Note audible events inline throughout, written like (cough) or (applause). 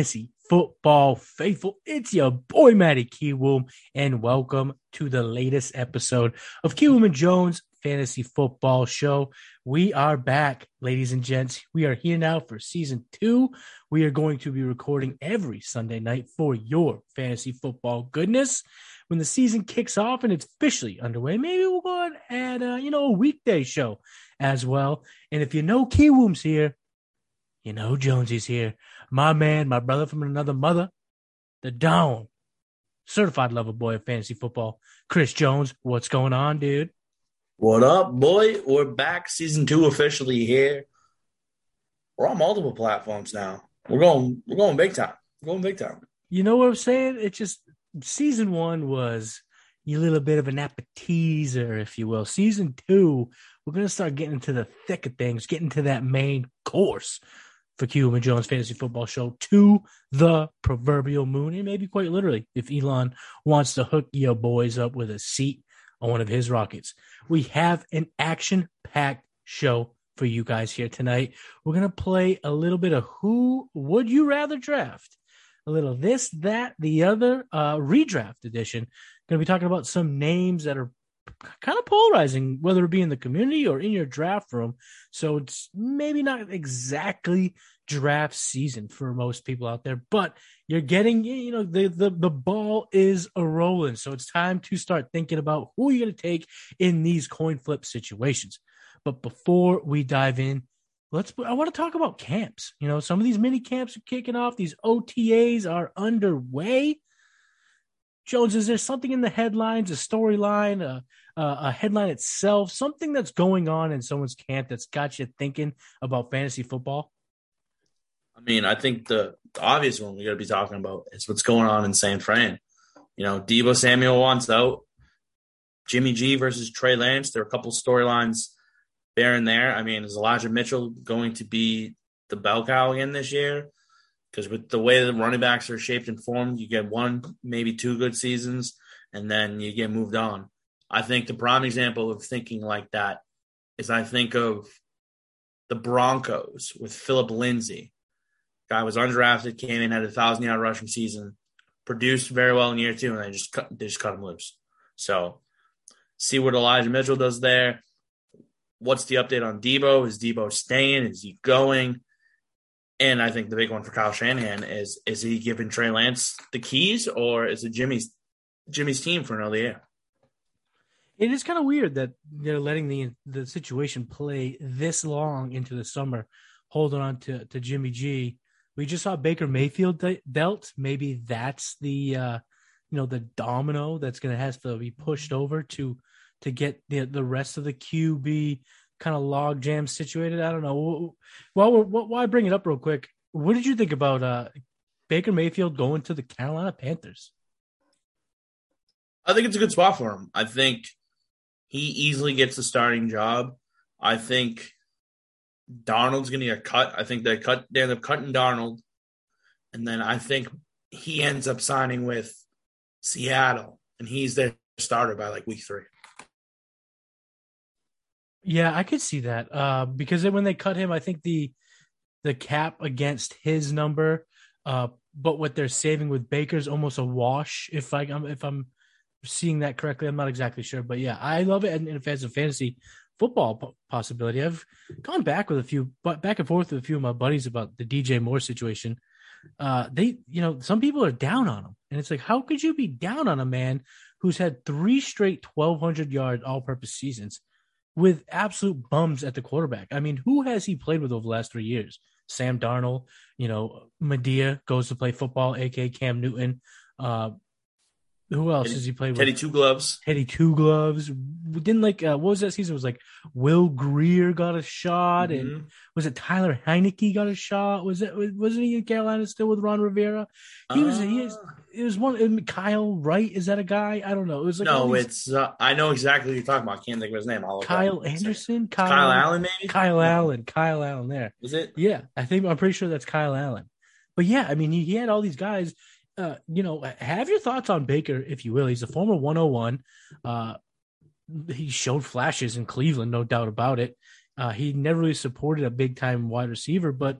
fantasy football faithful. It's your boy Matty Kiwoom, and welcome to the latest episode of Kiwoom and Jones Fantasy Football Show. We are back, ladies and gents. We are here now for season two. We are going to be recording every Sunday night for your fantasy football goodness. When the season kicks off and it's officially underway, maybe we'll go and add, uh, you know, a weekday show as well. And if you know Kiwoom's here, you know Jonesy's here. My man, my brother from another mother, the Don, certified lover boy of fantasy football, Chris Jones. What's going on, dude? What up, boy? We're back. Season two officially here. We're on multiple platforms now. We're going. We're going big time. We're going big time. You know what I'm saying? It's just season one was a little bit of an appetizer, if you will. Season two, we're gonna start getting into the thick of things, getting to that main course for Q Jones Fantasy Football Show to the proverbial moon, and maybe quite literally, if Elon wants to hook your boys up with a seat on one of his rockets. We have an action packed show for you guys here tonight. We're going to play a little bit of who would you rather draft? A little this, that, the other, uh, redraft edition. Going to be talking about some names that are kind of polarizing, whether it be in the community or in your draft room. So it's maybe not exactly draft season for most people out there, but you're getting, you know, the the, the ball is a rolling. So it's time to start thinking about who you're going to take in these coin flip situations. But before we dive in, let's I want to talk about camps. You know, some of these mini camps are kicking off, these OTAs are underway. Jones, is there something in the headlines, a storyline, a, a, headline itself, something that's going on in someone's camp that's got you thinking about fantasy football? I mean, I think the, the obvious one we got to be talking about is what's going on in San Fran. You know, Deebo Samuel wants out. Jimmy G versus Trey Lance. There are a couple storylines there and there. I mean, is Elijah Mitchell going to be the bell cow again this year? Because with the way the running backs are shaped and formed, you get one, maybe two good seasons, and then you get moved on. I think the prime example of thinking like that is I think of the Broncos with Philip Lindsay. Guy was undrafted, came in, had a thousand yard rushing season, produced very well in year two, and they just cut, they just cut him loose. So, see what Elijah Mitchell does there. What's the update on Deebo? Is Deebo staying? Is he going? And I think the big one for Kyle Shanahan is is he giving Trey Lance the keys or is it Jimmy's Jimmy's team for another year? It is kind of weird that they're letting the the situation play this long into the summer, holding on to, to Jimmy G. We just saw Baker Mayfield de- dealt. Maybe that's the uh, you know the domino that's going to have to be pushed over to to get the the rest of the QB kind of log jam situated. I don't know. Well, why bring it up real quick? What did you think about uh, Baker Mayfield going to the Carolina Panthers? I think it's a good spot for him. I think he easily gets the starting job. I think Darnold's going to get cut. I think they cut. They end up cutting Donald, and then I think he ends up signing with Seattle, and he's their starter by like week three. Yeah, I could see that. Uh, because when they cut him, I think the the cap against his number, uh, but what they're saving with Baker's almost a wash. If I am if I'm seeing that correctly, I'm not exactly sure, but yeah, I love it. And if it's a fantasy football possibility, I've gone back with a few, but back and forth with a few of my buddies about the DJ Moore situation. Uh, they, you know, some people are down on him, and it's like, how could you be down on a man who's had three straight 1,200 yard all-purpose seasons? With absolute bums at the quarterback. I mean, who has he played with over the last three years? Sam Darnold, you know, Medea goes to play football, aka Cam Newton. Uh, who else Teddy, has he played with? Teddy Two Gloves. Teddy Two Gloves. Didn't like uh, what was that season? It was like Will Grier got a shot, mm-hmm. and was it Tyler Heinicke got a shot? Was it wasn't he in Carolina still with Ron Rivera? He uh, was. He is, ah. It was one. Kyle Wright is that a guy? I don't know. It was like no. These, it's uh, I know exactly what you're talking about. I can't think of his name. Kyle Anderson. Kyle, Kyle Allen, maybe. Kyle Allen. Kyle Allen. There. Was it? Yeah, I think I'm pretty sure that's Kyle Allen. But yeah, I mean, he, he had all these guys uh, you know, have your thoughts on Baker, if you will. He's a former 101. Uh, he showed flashes in Cleveland, no doubt about it. Uh, he never really supported a big time wide receiver, but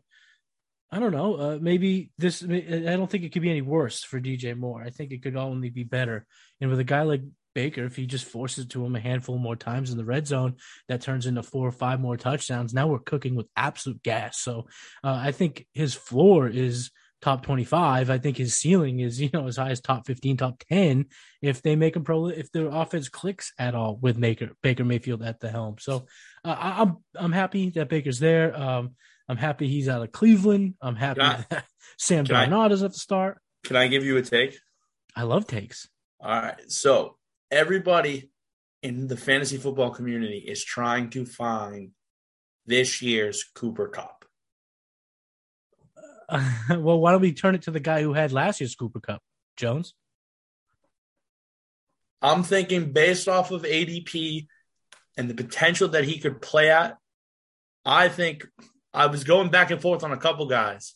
I don't know. Uh, maybe this. I don't think it could be any worse for DJ Moore. I think it could only be better. And with a guy like Baker, if he just forces to him a handful more times in the red zone, that turns into four or five more touchdowns. Now we're cooking with absolute gas. So uh, I think his floor is top 25. I think his ceiling is, you know, as high as top 15, top 10 if they make him pro, if the offense clicks at all with Baker, Baker Mayfield at the helm. So uh, I'm, I'm happy that Baker's there. Um, I'm happy he's out of Cleveland. I'm happy I, that (laughs) Sam Darnold is at the start. Can I give you a take? I love takes. All right. So everybody in the fantasy football community is trying to find this year's Cooper Kupp. Uh, (laughs) well, why don't we turn it to the guy who had last year's Cooper Kupp, Jones? I'm thinking based off of ADP and the potential that he could play at, I think I was going back and forth on a couple guys.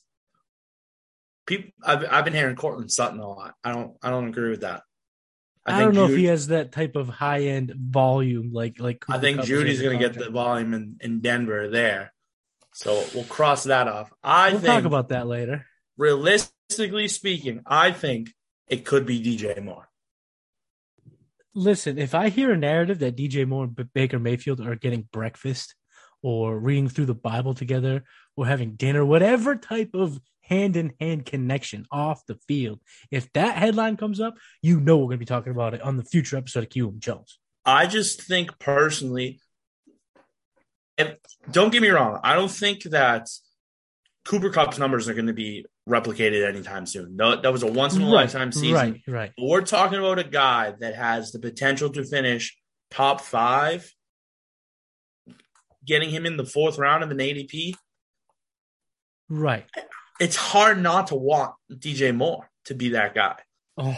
People, I've, I've been hearing Courtland Sutton a lot. I don't, I don't agree with that. I, I don't know Jude, if he has that type of high end volume like like. Cooper I think Kupp Jeudy's going to get the volume in, in Denver there, so we'll cross that off. I we'll think, talk about that later. Realistically speaking, I think it could be DJ Moore. Listen, if I hear a narrative that DJ Moore and Baker Mayfield are getting breakfast or reading through the Bible together or having dinner, whatever type of hand in hand connection off the field. If that headline comes up, you know we're going to be talking about it on the future episode of QM Jones. I just think personally, and don't get me wrong, I don't think that Cooper Kupp's numbers are going to be replicated anytime soon. No, that was a once in a lifetime season. Right, right. But we're talking about a guy that has the potential to finish top five getting him in the fourth round of an ADP. Right. It's hard not to want DJ Moore to be that guy. Oh,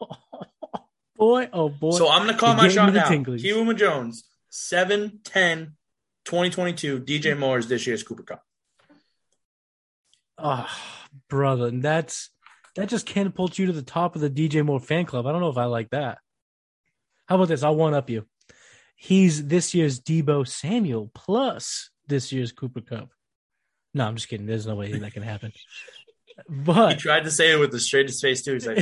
(laughs) boy, oh boy. So I'm going to call my shot now. Kiwuma Jones, 7 10 2022. DJ Moore is this year's Cooper Kupp. Oh, ah, brother. And that's that just catapults you to the top of the DJ Moore fan club. I don't know if I like that. How about this? I'll one up you he's this year's Deebo Samuel plus this year's Cooper Kupp. No, I'm just kidding. There's no way that can happen. (laughs) But he tried to say it with the straightest face too. He's like,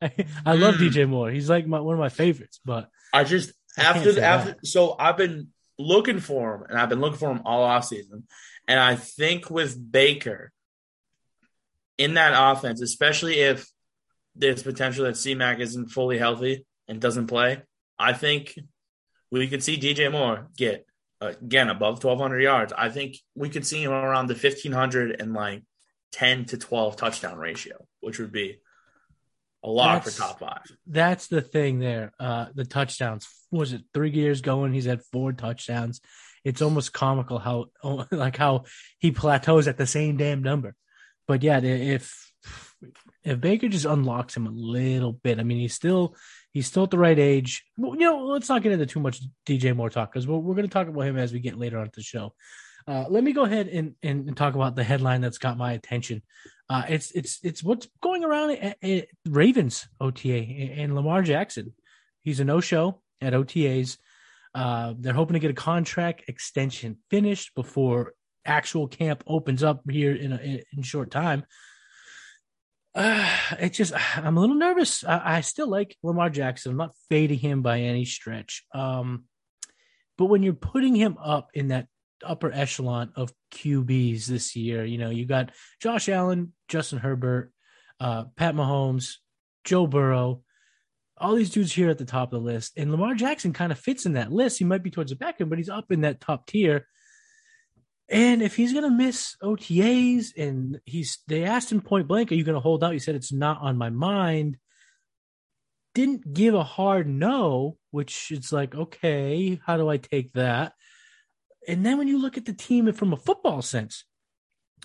I, (laughs) I love mm. DJ Moore. He's like my, one of my favorites. But I just I after after that. so I've been looking for him, and I've been looking for him all off season. And I think with Baker in that offense, especially if there's potential that CMAC isn't fully healthy and doesn't play, I think we could see DJ Moore get uh, again above 1200 yards. I think we could see him around the 1500 and like 10 to 12 touchdown ratio, which would be a lot that's, for top five. That's the thing there. Uh, the touchdowns was it three years going? He's had four touchdowns. It's almost comical how (laughs) like how he plateaus at the same damn number. But yeah, if if Baker just unlocks him a little bit, I mean, he's still He's still at the right age. You know, let's not get into too much DJ Moore talk because we're, we're going to talk about him as we get later on the show. Uh, let me go ahead and, and, talk about the headline that's got my attention. Uh, it's it's it's what's going around at, at Ravens OTA and Lamar Jackson. He's a no show at OTAs. Uh, they're hoping to get a contract extension finished before actual camp opens up here in a, in short time (sighs) uh, it's just (sighs) I'm a little nervous. I, I, still like Lamar Jackson. I'm not fading him by any stretch. Um, but when you're putting him up in that upper echelon of QBs this year, you know, you got Josh Allen, Justin Herbert, uh, Pat Mahomes, Joe Burrow, all these dudes here at the top of the list. And Lamar Jackson kind of fits in that list. He might be towards the back end, but he's up in that top tier. And if he's gonna miss OTAs and he's they asked him point blank, are you gonna hold out? He said it's not on my mind. Didn't give a hard no, which it's like, okay, how do I take that? And then when you look at the team from a football sense,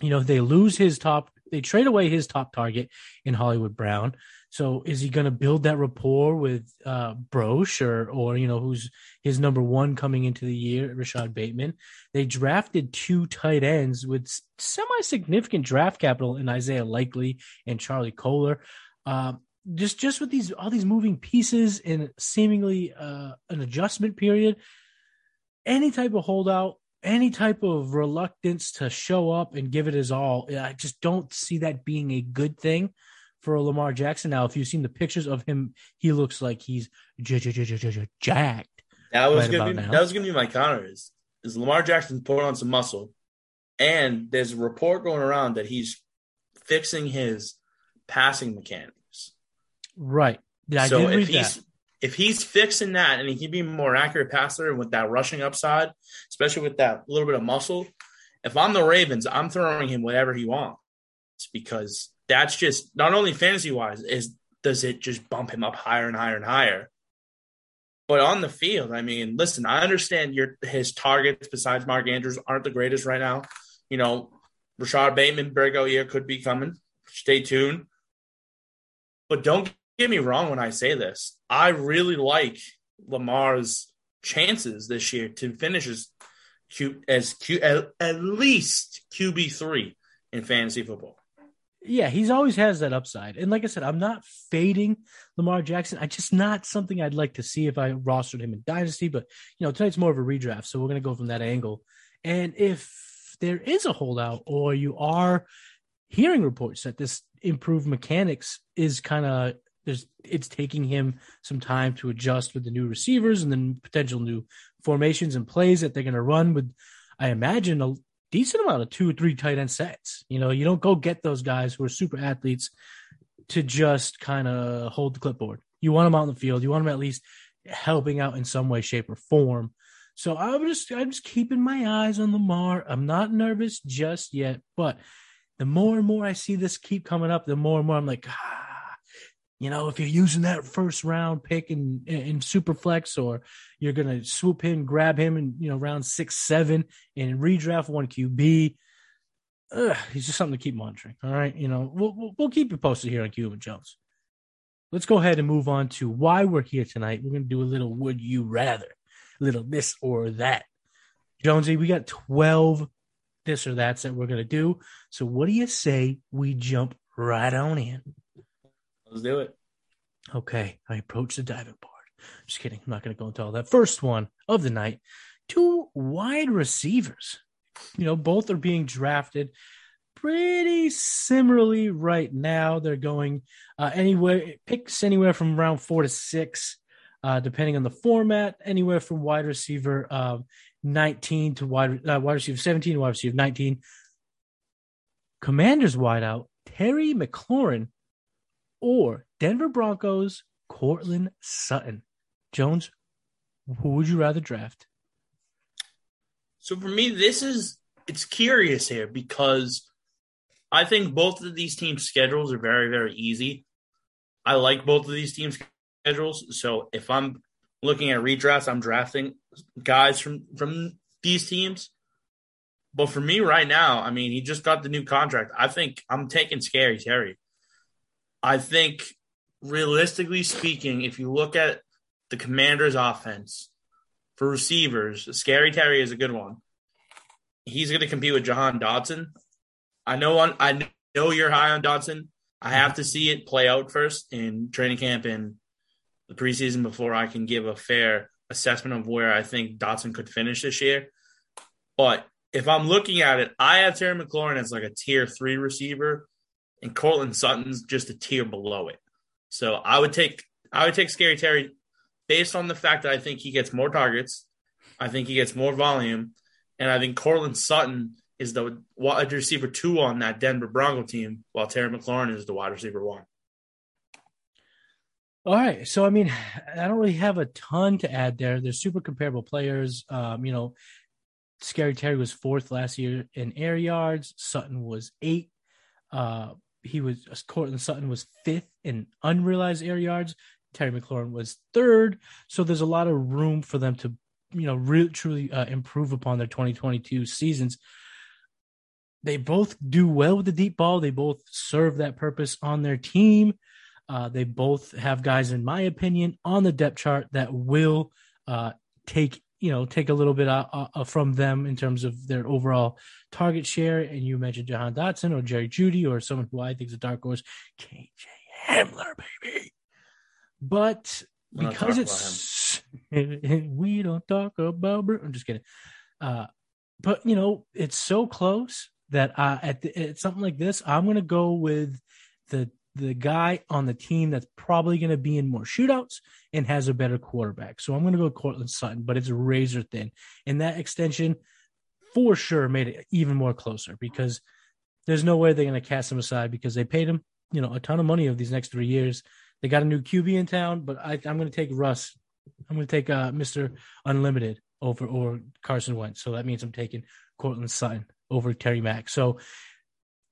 you know, they lose his top, they trade away his top target in Hollywood Brown. So is he going to build that rapport with uh, or, or, you know, who's his number one coming into the year, Rashod Bateman? They drafted two tight ends with semi significant draft capital in Isaiah Likely and Charlie Kolar. Uh, just, just with these, all these moving pieces and seemingly uh, an adjustment period, any type of holdout any type of reluctance to show up and give it his all. I just don't see that being a good thing for Lamar Jackson. Now, if you've seen the pictures of him, he looks like he's jacked. That was right gonna be, that was gonna be my counter. Is is Lamar Jackson putting on some muscle, and there's a report going around that he's fixing his passing mechanics. Right. Yeah, I so if he's that. if he's fixing that and he can be more accurate passer with that rushing upside, especially with that little bit of muscle, if I'm the Ravens, I'm throwing him whatever he wants because that's just not only fantasy wise is does it just bump him up higher and higher and higher. But on the field, I mean, listen, I understand your his targets besides Mark Andrews aren't the greatest right now. You know, Rashod Bateman, breakout year could be coming. Stay tuned. But don't get me wrong when I say this. I really like Lamar's chances this year to finish as Q as Q at, at least QB three in fantasy football. Yeah, he's always has that upside. And like I said, I'm not fading Lamar Jackson. I just not something I'd like to see if I rostered him in Dynasty. But you know, tonight's more of a redraft, so we're gonna go from that angle. And if there is a holdout, or you are hearing reports that this improved mechanics is kind of there's it's taking him some time to adjust with the new receivers and then potential new formations and plays that they're going to run with i imagine a decent amount of two or three tight end sets. You know you don't go get those guys who are super athletes to just kind of hold the clipboard. You want them out in the field. You want them at least helping out in some way shape or form. So i'm just i'm just keeping my eyes on lamar. I'm not nervous just yet but the more and more i see this keep coming up the more and more i'm like ah, you know, if you're using that first round pick in in super flex, or you're gonna swoop in, grab him in you know round six, seven, and redraft one QB, ugh, he's just something to keep monitoring. All right, you know, we'll we'll, we'll keep you posted here on Cuban Jones. Let's go ahead and move on to why we're here tonight. We're gonna do a little would you rather, a little this or that. Jonesy, we got twelve this or that's that we're gonna do. So what do you say we jump right on in? Let's do it. Okay, I approach the diving board. Just kidding. I'm not going to go into all that. First one of the night two wide receivers. You know, both are being drafted pretty similarly right now. They're going uh, anywhere, picks anywhere from round four to six, uh, depending on the format, anywhere from wide receiver uh, 19 to wide, uh, wide receiver 17 to wide receiver 19. Commanders wideout, Terry McLaurin or Denver Broncos, Courtland Sutton. Jones, who would you rather draft? So for me, this is it's curious here because I think both of these teams' schedules are very, very easy. I like both of these teams' schedules. So if I'm looking at redrafts, I'm drafting guys from from these teams. But for me right now, I mean, he just got the new contract. I think I'm taking Scary Terry. I think realistically speaking, if you look at the Commanders' offense for receivers, Scary Terry is a good one. He's going to compete with Jahan Dotson. I know on, I know you're high on Dotson. I have to see it play out first in training camp and the preseason before I can give a fair assessment of where I think Dotson could finish this year. But if I'm looking at it, I have Terry McLaurin as like a tier three receiver and Courtland Sutton's just a tier below it. So I would take I would take Scary Terry based on the fact that I think he gets more targets, I think he gets more volume, and I think Courtland Sutton is the wide receiver two on that Denver Bronco team, while Terry McLaurin is the wide receiver one. All right. So, I mean, I don't really have a ton to add there. They're super comparable players. Um, you know, Scary Terry was fourth last year in air yards. Sutton was eight. Uh, he was Courtland Sutton was fifth in unrealized air yards. Terry McLaurin was third. So there's a lot of room for them to, you know, really truly uh, improve upon their 2022 seasons. They both do well with the deep ball. They both serve that purpose on their team. Uh, they both have guys, in my opinion, on the depth chart that will uh, take you know take a little bit uh, uh, from them in terms of their overall target share. And you mentioned Jahan Dotson or Jerry Jeudy or someone who I think is a dark horse, KJ Hamler, baby. But because it's (laughs) we don't talk about. I'm just kidding. Uh, but you know, it's so close that uh, at, the, at something like this, I'm going to go with the the guy on the team that's probably going to be in more shootouts and has a better quarterback. So I'm going to go Courtland Sutton, but it's razor thin. And that extension for sure made it even more closer because there's no way they're going to cast him aside because they paid him, you know, a ton of money over these next three years. They got a new QB in town, but I, am going to take Russ. I'm going to take uh, Mr. Unlimited over or Carson Wentz. So that means I'm taking Courtland Sutton over Terry Mack. So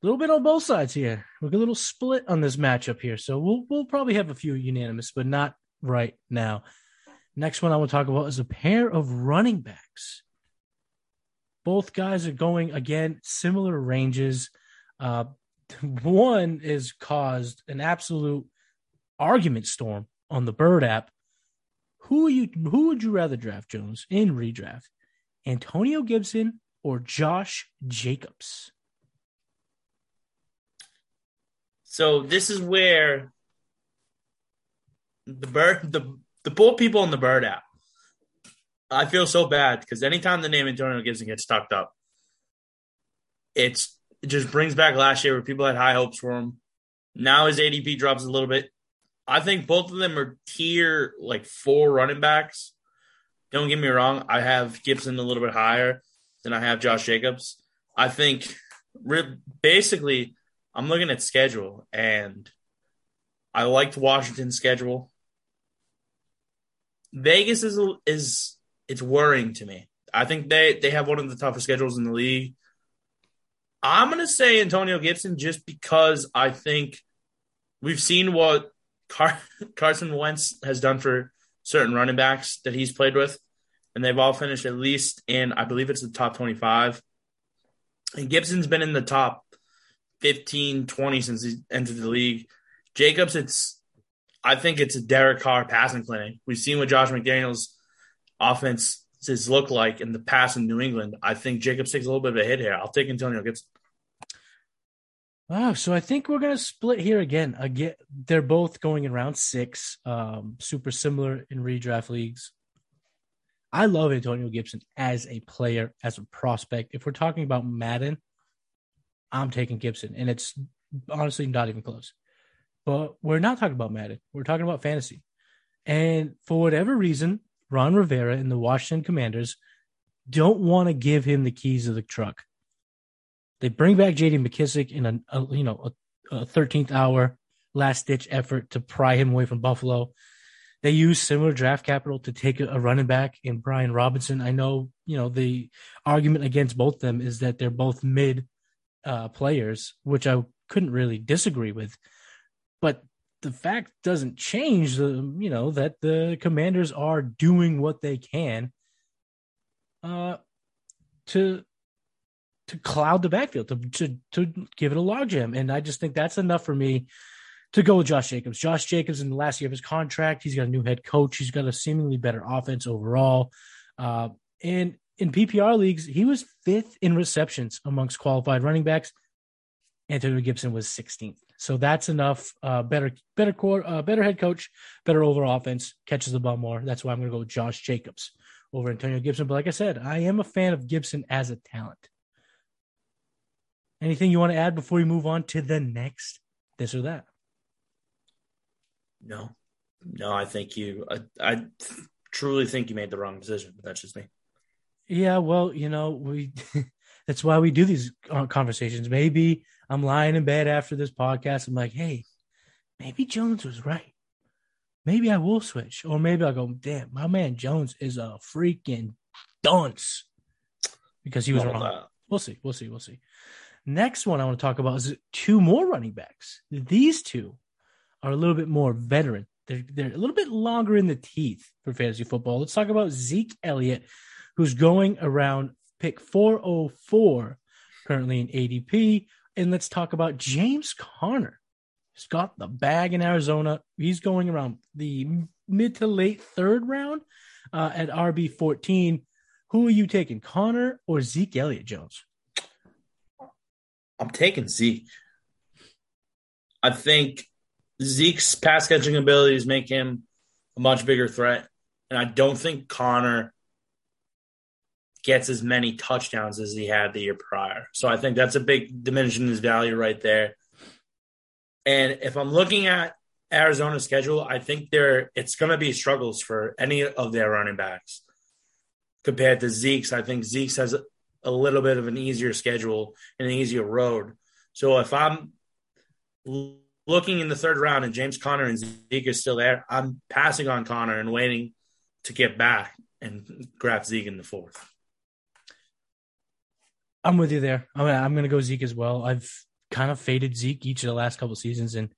little bit on both sides here. We're a little split on this matchup here. So we'll we'll probably have a few unanimous, but not right now. Next one I want to talk about is a pair of running backs. Both guys are going again similar ranges. Uh, (laughs) one is caused an absolute argument storm on the Bird app. Who you who would you rather draft, Jones, in redraft? Antonio Gibson or Josh Jacobs? So this is where the bird the the poor people on the bird app. I feel so bad because anytime the name Antonio Gibson gets tucked up, it's it just brings back last year where people had high hopes for him. Now his ADP drops a little bit. I think both of them are tier like four running backs. Don't get me wrong. I have Gibson a little bit higher than I have Josh Jacobs. I think basically I'm looking at schedule and I liked Washington's schedule. Vegas is is it's worrying to me. I think they they have one of the toughest schedules in the league. I'm going to say Antonio Gibson just because I think we've seen what Car- (laughs) Carson Wentz has done for certain running backs that he's played with, and they've all finished at least in, I believe it's the top 25. And Gibson's been in the top 15, 20 since he entered the league. Jacobs, it's, I think it's a Derek Carr passing clinic. We've seen what Josh McDaniels' offenses look like in the past in New England. I think Jacobs takes a little bit of a hit here. I'll take Antonio Gibson. Wow, so I think we're gonna split here again. Again, they're both going in round six. Um, super similar in redraft leagues. I love Antonio Gibson as a player, as a prospect. If we're talking about Madden, I'm taking Gibson, and it's honestly not even close. But we're not talking about Madden. We're talking about fantasy. And for whatever reason, Ron Rivera and the Washington Commanders don't want to give him the keys of the truck. They bring back J.D. McKissick in a, a you know a thirteenth hour last ditch effort to pry him away from Buffalo. They use similar draft capital to take a, a running back in Brian Robinson. I know you know the argument against both them is that they're both mid uh, players, which I couldn't really disagree with. But the fact doesn't change the you know that the Commanders are doing what they can uh, to to cloud the backfield, to to to give it a logjam. And I just think that's enough for me to go with Josh Jacobs. Josh Jacobs in the last year of his contract, he's got a new head coach. He's got a seemingly better offense overall. Uh, and in PPR leagues, he was fifth in receptions amongst qualified running backs. Antonio Gibson was 16th. So that's enough. Uh, better, better core, uh, better head coach, better overall offense, catches the ball more. That's why I'm going to go with Josh Jacobs over Antonio Gibson. But like I said, I am a fan of Gibson as a talent. Anything you want to add before we move on to the next this or that? No, no. I think you. I, I truly think you made the wrong decision, but that's just me. Yeah, well, you know, we. (laughs) that's why we do these uh, conversations. Maybe I'm lying in bed after this podcast. I'm like, hey, maybe Jones was right. Maybe I will switch, or maybe I'll go. Damn, my man Jones is a freaking dunce because he was wrong. That. We'll see. We'll see. We'll see. Next one I want to talk about is two more running backs. These two are a little bit more veteran. They're, they're a little bit longer in the teeth for fantasy football. Let's talk about Zeke Elliott, who's going around pick 404 currently in ADP. And let's talk about James Conner. He's got the bag in Arizona. He's going around the mid to late third round uh, at RB 14. Who are you taking, Conner or Zeke Elliott Jones? I'm taking Zeke. I think Zeke's pass catching abilities make him a much bigger threat. And I don't think Conner gets as many touchdowns as he had the year prior. So I think that's a big diminishing his value right there. And if I'm looking at Arizona's schedule, I think there it's going to be struggles for any of their running backs compared to Zeke's. I think Zeke's has a little bit of an easier schedule and an easier road. So if I'm looking in the third round and James Conner and Zeke are still there, I'm passing on Conner and waiting to get back and grab Zeke in the fourth. I'm with you there. I'm, I'm going to go Zeke as well. I've kind of faded Zeke each of the last couple seasons, and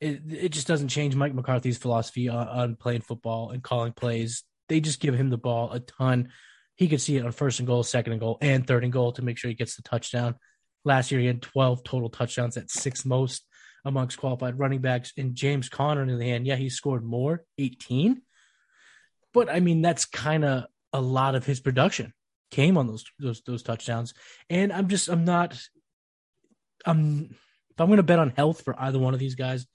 it it just doesn't change Mike McCarthy's philosophy on, on playing football and calling plays. They just give him the ball a ton. He could see it on first and goal, second and goal, and third and goal to make sure he gets the touchdown. Last year, he had 12 total touchdowns at six most amongst qualified running backs. And James Conner, in the hand, yeah, he scored more, 18. But I mean, that's kind of a lot of his production came on those those those touchdowns. And I'm just I'm not I'm if I'm going to bet on health for either one of these guys,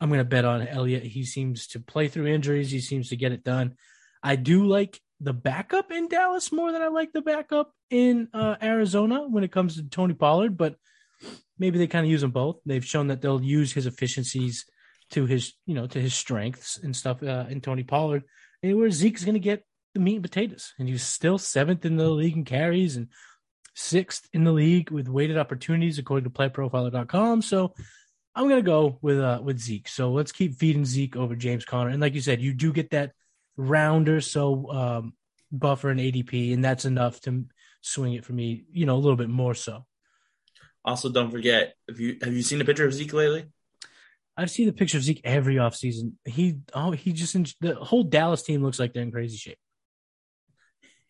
I'm going to bet on Elliott. He seems to play through injuries. He seems to get it done. I do like the backup in Dallas more than I like the backup in uh, Arizona when it comes to Tony Pollard, but maybe they kind of use them both. They've shown that they'll use his efficiencies to his, you know, to his strengths and stuff uh, in Tony Pollard. And where Zeke's going to get the meat and potatoes, and he's still seventh in the league in carries and sixth in the league with weighted opportunities according to PlayProfiler.com. So I'm going to go with uh, with Zeke. So let's keep feeding Zeke over James Conner. And like you said, you do get that rounder so um, buffer and ADP, and that's enough to swing it for me. You know, a little bit more so. Also, don't forget if you have you seen a picture of Zeke lately? I've seen the picture of Zeke every offseason. He oh he just the whole Dallas team looks like they're in crazy shape.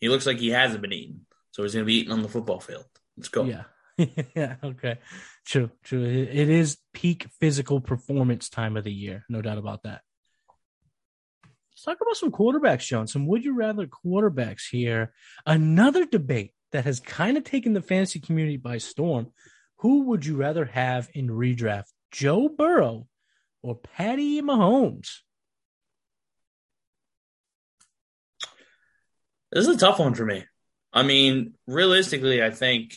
He looks like he hasn't been eating, so he's going to be eating on the football field. Let's go. Yeah. (laughs) yeah. Okay. True. True. It is peak physical performance time of the year. No doubt about that. Let's talk about some quarterbacks, John. Some would you rather quarterbacks here. Another debate that has kind of taken the fantasy community by storm. Who would you rather have in redraft, Joe Burrow or Patty Mahomes? This is a tough one for me. I mean, realistically, I think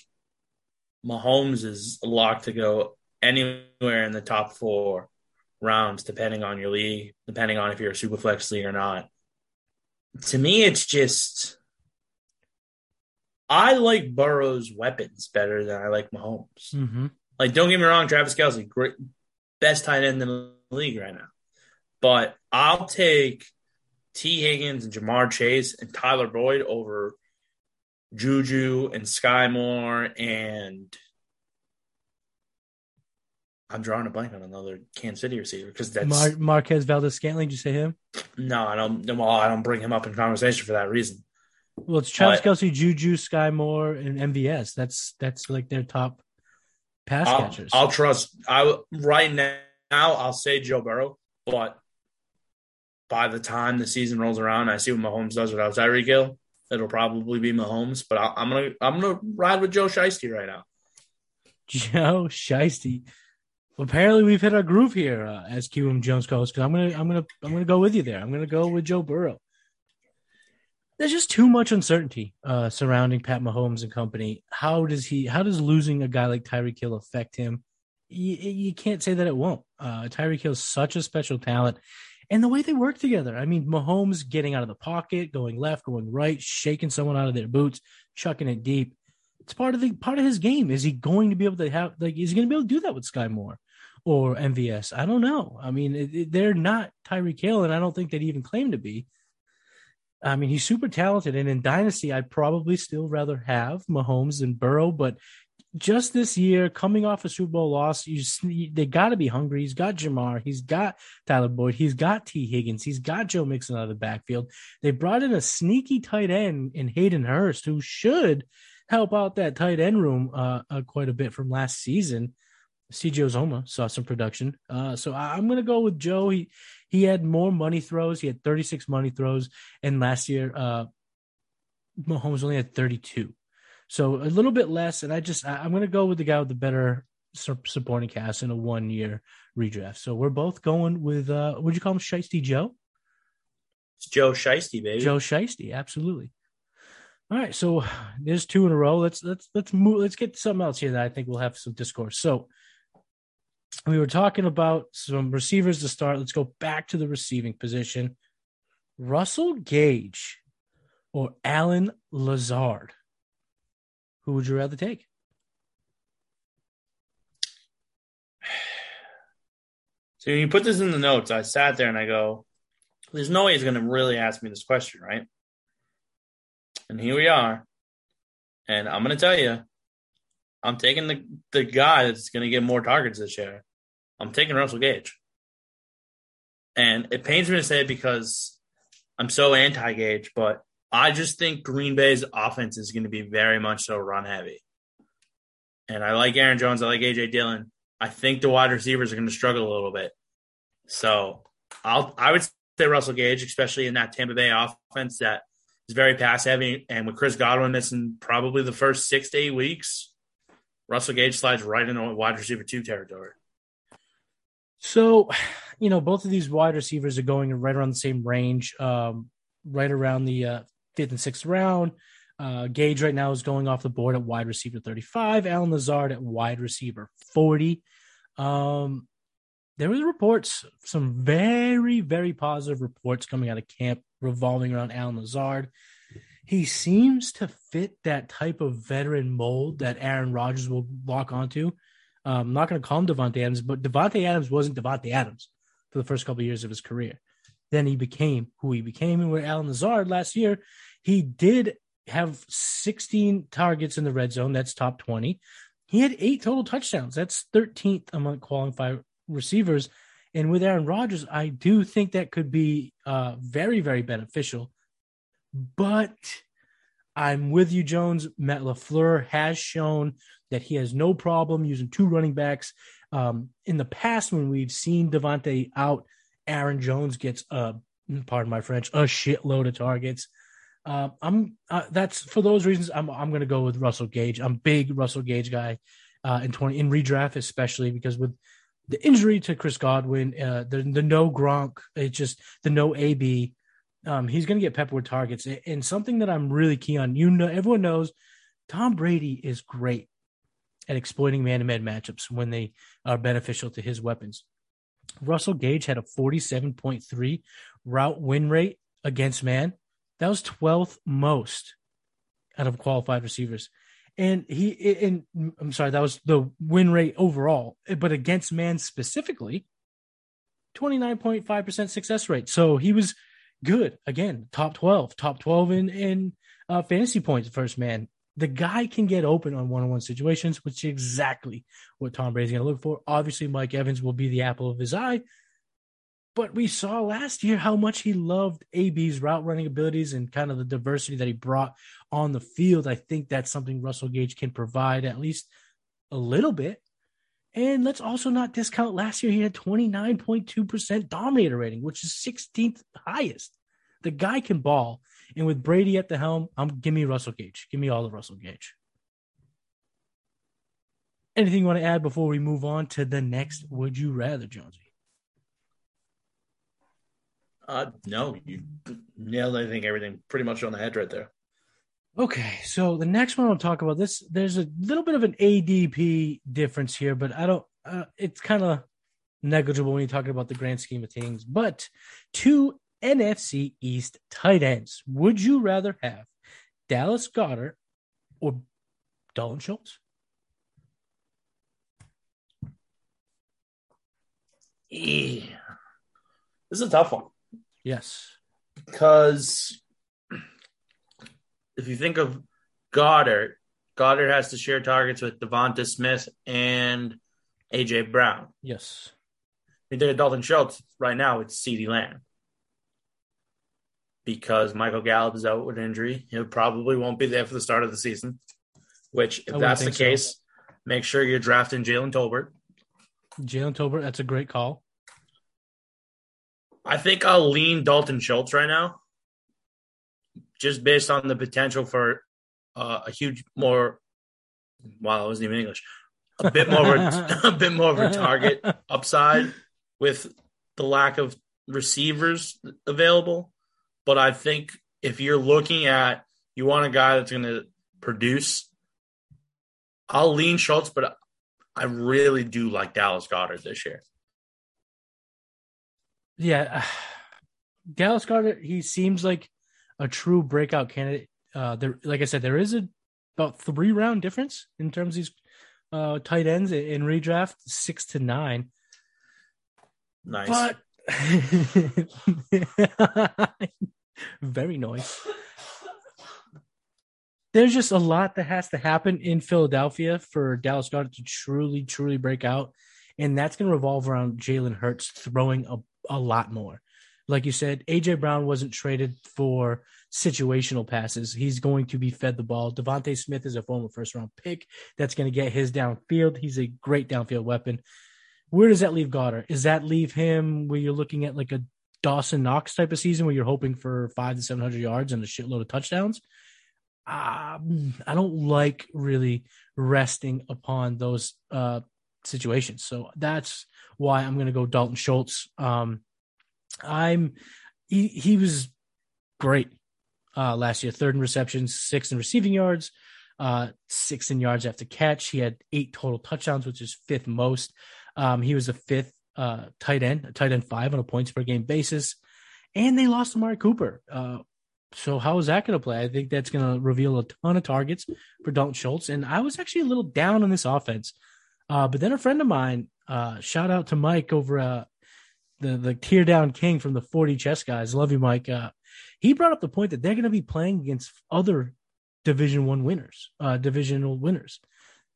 Mahomes is locked to go anywhere in the top four rounds, depending on your league, depending on if you're a super flex league or not. To me, it's just I like Burrow's weapons better than I like Mahomes. Mm-hmm. Like, don't get me wrong, Travis Kelce, great, best tight end in the league right now. But I'll take Tee Higgins and Ja'Marr Chase and Tyler Boyd over Juju and Skyy Moore and I'm drawing a blank on another Kansas City receiver because that's Mar- Marquez Valdes-Scantling. Did you say him? No, I don't. Well, I don't bring him up in conversation for that reason. Well, it's Travis but, Kelce, Juju, Skyy Moore, and MVS. That's that's like their top pass I'll, catchers. I'll trust. I right now I'll say Joe Burrow, but by the time the season rolls around, I see what Mahomes does without Tyreek Hill it'll probably be Mahomes, but I, am gonna I'm gonna ride with Joe Shiesty right now. Joe Shiesty. Apparently, we've hit our groove here uh, as QM Jones calls. Because I'm gonna I'm gonna I'm gonna go with you there. I'm gonna go with Joe Burrow. There's just too much uncertainty uh, surrounding Pat Mahomes and company. How does he? How does losing a guy like Tyreek Hill affect him? You, you can't say that it won't. Uh, Tyreek Hill is such a special talent and the way they work together. I mean, Mahomes getting out of the pocket, going left, going right, shaking someone out of their boots, chucking it deep. It's part of the part of his game. Is he going to be able to have like? Is he going to be able to do that with Skyy Moore or MVS? I don't know. I mean, it, it, they're not Tyreek Hill, and I don't think they'd even claim to be. I mean, he's super talented, and in Dynasty, I'd probably still rather have Mahomes than Burrow, but just this year, coming off a Super Bowl loss, you they got to be hungry. He's got Ja'Marr, he's got Tyler Boyd, he's got Tee Higgins, he's got Joe Mixon out of the backfield. They brought in a sneaky tight end in Hayden Hurst, who should help out that tight end room uh, uh, quite a bit from last season. CJ Uzomah saw some production, uh, so I, am going to go with Joe. He he had more money throws. He had 36 money throws, and last year, uh, Mahomes only had 32. So a little bit less, and I just I, am going to go with the guy with the better supporting cast in a one year redraft. So we're both going with uh, would you call him Shiesty Joe? It's Joe Shiesty, baby. Joe Shiesty, absolutely. All right, so there's two in a row. Let's let's let's move. Let's get something else here that I think we'll have some discourse. So we were talking about some receivers to start. Let's go back to the receiving position. Russell Gage or Allen Lazard. Who would you rather take? (sighs) So you put this in the notes. I sat there and I go, "There's no way he's going to really ask me this question, right?" And here we are. And I'm going to tell you, I'm taking the, the guy that's going to get more targets this year. I'm taking Russell Gage. And it pains me to say it because I'm so anti Gage, but I just think Green Bay's offense is going to be very much so run heavy. And I like Aaron Jones. I like AJ Dillon. I think the wide receivers are going to struggle a little bit. So I'll I would say Russell Gage, especially in that Tampa Bay offense that is very pass heavy. And with Chris Godwin missing probably the first six to eight weeks, Russell Gage slides right into wide receiver two territory. So, you know, both of these wide receivers are going right around the same range, um, right around the uh, fifth and sixth round. Uh, Gage right now is going off the board at wide receiver 35, Allen Lazard at wide receiver 40. Um, there was reports, some very, very positive reports coming out of camp revolving around Allen Lazard. He seems to fit that type of veteran mold that Aaron Rodgers will lock onto. Um, I'm not going to call him Davante Adams, but Davante Adams wasn't Davante Adams for the first couple of years of his career. Then he became who he became, and with Allen Lazard last year, he did have 16 targets in the red zone. That's top 20. He had eight total touchdowns. That's 13th among qualified receivers. And with Aaron Rodgers, I do think that could be uh, very, very beneficial. But I'm with you, Jones. Matt LaFleur has shown that he has no problem using two running backs. Um, in the past, when we've seen Davante out, Aaron Jones gets a, pardon my French, a shitload of targets. Uh, I'm uh, that's for those reasons. I'm I'm going to go with Russell Gage. I'm big Russell Gage guy uh, in twenty in redraft, especially because with the injury to Chris Godwin, uh, the the no Gronk, it's just the no AB. Um, he's going to get peppered with targets, and something that I'm really key on. You know, everyone knows Tom Brady is great at exploiting man-to-man matchups when they are beneficial to his weapons. Russell Gage had a 47.3 route win rate against man that was 12th most out of qualified receivers. And he, and I'm sorry, that was the win rate overall, but against man specifically, 29.5% success rate. So he was good. Again, top 12, top 12 in, in uh, fantasy points, first man. The guy can get open on one on one situations, which is exactly what Tom Brady's going to look for. Obviously, Mike Evans will be the apple of his eye, but we saw last year how much he loved AB's route running abilities and kind of the diversity that he brought on the field. I think that's something Russell Gage can provide at least a little bit. And let's also not discount last year he had 29.2% dominator rating, which is 16th highest. The guy can ball. And with Brady at the helm, I'm give me Russell Gage. Give me all of Russell Gage. Anything you want to add before we move on to the next Would You Rather, Jonesy? Uh, no, you nailed. I think everything pretty much on the head right there. Okay, so the next one I'll talk about this. There's a little bit of an ADP difference here, but I don't. Uh, it's kind of negligible when you're talking about the grand scheme of things. But two NFC East tight ends. Would you rather have Dallas Goedert or Dalton Schultz? Yeah. This is a tough one. Yes. Because if you think of Goedert, Goedert has to share targets with Devonta Smith and AJ Brown. Yes. If you think of Dalton Schultz, right now it's CeeDee Lamb. Because Michael Gallup is out with injury. He probably won't be there for the start of the season. Which, if that's the case, so. make sure you're drafting Jalen Tolbert. Jalen Tolbert, that's a great call. I think I'll lean Dalton Schultz right now, just based on the potential for uh, a huge more. Wow, I wasn't even English. A bit more, of a, (laughs) (laughs) a bit more of a target upside with the lack of receivers available. But I think if you're looking at you want a guy that's going to produce. I'll lean Schultz, but I really do like Dallas Goedert this year. Yeah, (sighs) Dallas Goedert. He seems like a true breakout candidate. Uh, there, like I said, there is a about three round difference in terms of these uh, tight ends in redraft, six to nine. Nice. But (laughs) very nice. There's just a lot that has to happen in Philadelphia for Dallas Goedert to truly, truly break out. And that's going to revolve around Jalen Hurts throwing a, a lot more. Like you said, AJ Brown wasn't traded for situational passes. He's going to be fed the ball. DeVonta Smith is a former first round pick that's going to get his downfield. He's a great downfield weapon. Where does that leave Goedert? Is that leave him where you're looking at like a Dawson Knox type of season where you're hoping for five to 700 yards and a shitload of touchdowns? Um, I don't like really resting upon those uh, situations. So that's why I'm going to go Dalton Schultz. Um, I'm he he was great uh, last year. Third in receptions, sixth in receiving yards, uh, sixth in yards after catch. He had eight total touchdowns, which is fifth most. Um, he was a fifth uh, tight end, a tight end five on a points per game basis, and they lost Amari Cooper. Uh, so how is that going to play? I think that's going to reveal a ton of targets for Dalton Schultz. And I was actually a little down on this offense, uh, but then a friend of mine, uh, shout out to Mike over uh, the the tear down king from the 40 chess guys. Love you, Mike. Uh, he brought up the point that they're going to be playing against other Division One winners, uh, divisional winners.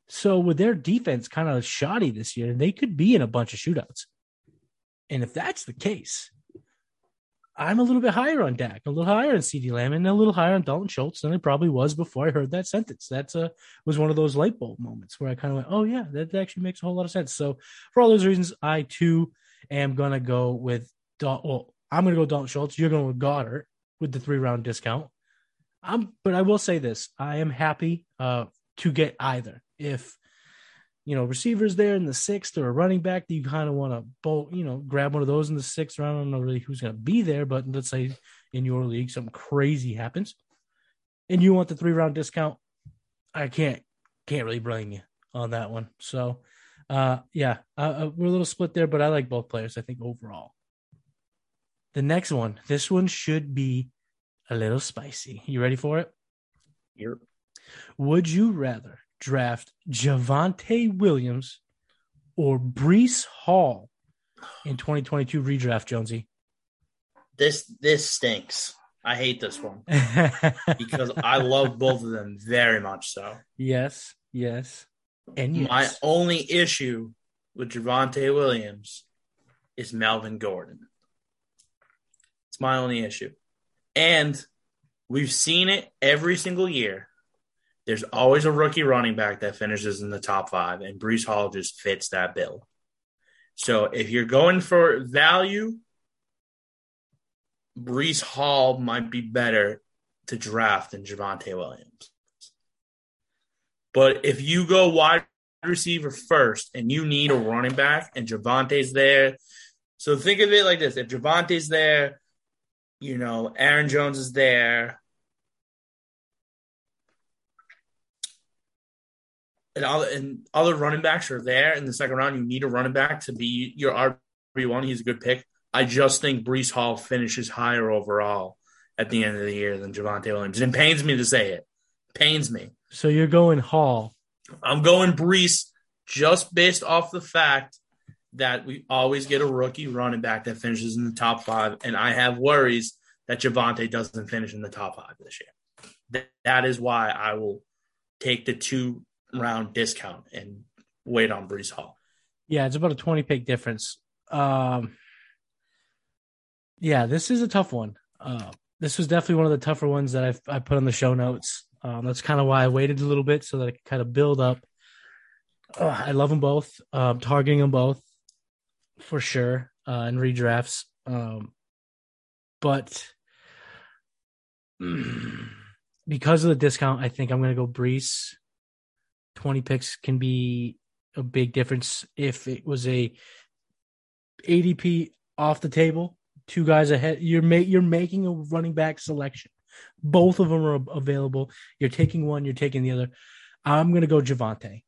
So with their defense kind of shoddy this year, they could be in a bunch of shootouts. And if that's the case, I'm a little bit higher on Dak, a little higher on CeeDee Lamb, and a little higher on Dalton Schultz than I probably was before I heard that sentence. That's a was one of those light bulb moments where I kind of went, "Oh yeah, that actually makes a whole lot of sense." So for all those reasons, I too am gonna go with Dalton. well, I'm gonna go Dalton Schultz. You're going with Goedert with the three round discount. I'm, but I will say this: I am happy uh, to get either. If you know receivers there in the sixth or a running back that you kind of want to bolt, you know, grab one of those in the sixth round. I don't know really who's going to be there, but let's say in your league something crazy happens, and you want the three round discount. I can't can't really blame you on that one. So uh, yeah, uh, uh, we're a little split there, but I like both players. I think overall. The next one, this one should be a little spicy. You ready for it? Yep. Would you rather draft Javonte Williams or Breece Hall in 2022 redraft, Jonesy? This this stinks. I hate this one because I (laughs) love both of them very much. So yes, yes. And yes. my only issue with Javonte Williams is Melvin Gordon. It's my only issue. And we've seen it every single year. There's always a rookie running back that finishes in the top five, and Breece Hall just fits that bill. So if you're going for value, Breece Hall might be better to draft than Javonte Williams. But if you go wide receiver first and you need a running back and Javonte's there, so think of it like this: if Javonte's there, you know, Aaron Jones is there, and other and other running backs are there in the second round. You need a running back to be your RB one. He's a good pick. I just think Breece Hall finishes higher overall at the end of the year than Javonte Williams. And it pains me to say it. Pains me. So you're going Hall. I'm going Breece just based off the fact that we always get a rookie running back that finishes in the top five. And I have worries that Javonte doesn't finish in the top five this year. that is why I will take the two round discount and wait on Breece Hall. Yeah, it's about a 20 pick difference. Um, yeah, this is a tough one. Uh, this was definitely one of the tougher ones that I've, I put on the show notes. Um, that's kind of why I waited a little bit so that I could kind of build up. I love them both. Um, targeting them both for sure uh, in redrafts. Um, but (clears throat) because of the discount, I think I'm going to go Breece. 20 picks can be a big difference if it was a ADP off the table, two guys ahead. You're ma- you're making a running back selection Both of them are available. You're taking one, you're taking the other. I'm going to go Javonte.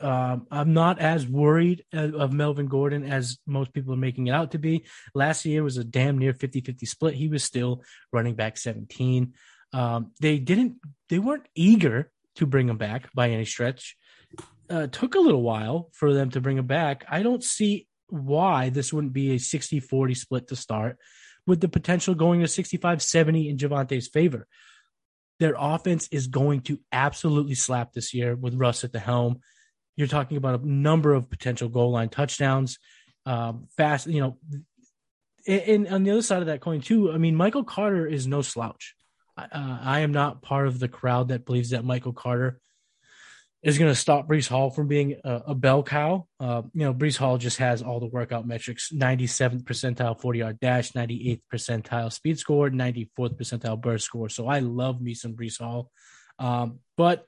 Um, I'm not as worried of Melvin Gordon as most people are making it out to be. Last year was a damn near 50 50 split. He was still running back 17. Um, they didn't, they weren't eager to bring him back by any stretch. Uh, took a little while for them to bring him back. I don't see why this wouldn't be a 60 40 split to start with the potential going to 65 70 in Javonte's favor. Their offense is going to absolutely slap this year with Russ at the helm. You're talking about a number of potential goal line touchdowns. Um, fast, you know. And, on the other side of that coin, too, I mean, Michael Carter is no slouch. Uh, I am not part of the crowd that believes that Michael Carter is going to stop Breece Hall from being a, a bell cow. Uh, you know, Breece Hall just has all the workout metrics 97th percentile 40 yard dash, 98th percentile speed score, 94th percentile burst score. So I love me some Breece Hall. Um, but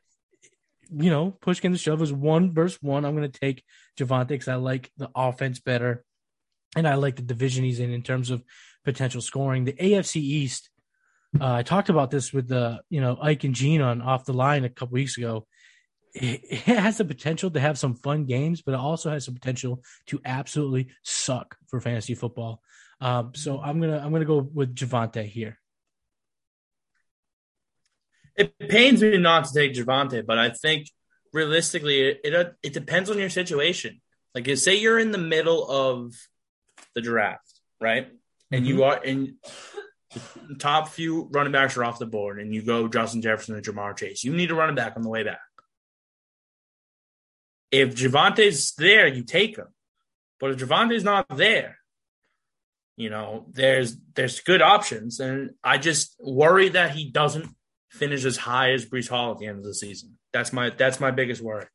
you know, push came to shove is one versus one. I'm going to take Javonte because I like the offense better, and I like the division he's in in terms of potential scoring. The AFC East. Uh, I talked about this with the you know Ike and Gene on off the line a couple weeks ago. It, it has the potential to have some fun games, but it also has the potential to absolutely suck for fantasy football. Um, so I'm gonna I'm gonna go with Javonte here. It pains me not to take Javonte, but I think realistically, it, it, it depends on your situation. Like, say you're in the middle of the draft, right? And mm-hmm. you are in the top few running backs are off the board, and you go Justin Jefferson and Ja'Marr Chase. You need a running back on the way back. If Javonte's there, you take him. But if Javonte's not there, you know, there's there's good options, and I just worry that he doesn't finish as high as Breece Hall at the end of the season. That's my that's my biggest worry.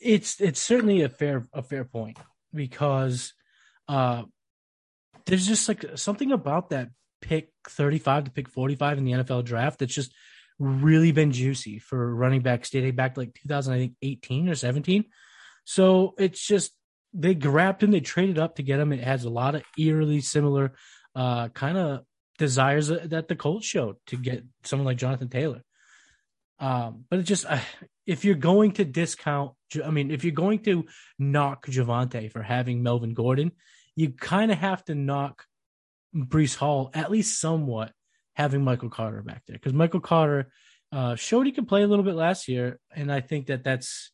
It's it's certainly a fair a fair point because uh there's just like something about that pick 35 to pick 45 in the NFL draft that's just really been juicy for running backs dating back to like 2018 or 17. So it's just they grabbed him, they traded up to get him. It has a lot of eerily similar uh kind of desires that the Colts showed to get someone like Jonathan Taylor. Um, but it just uh, if you're going to discount, I mean, if you're going to knock Javonte for having Melvin Gordon, you kind of have to knock Breece Hall at least somewhat having Michael Carter back there because Michael Carter uh, showed he could play a little bit last year, and I think that that's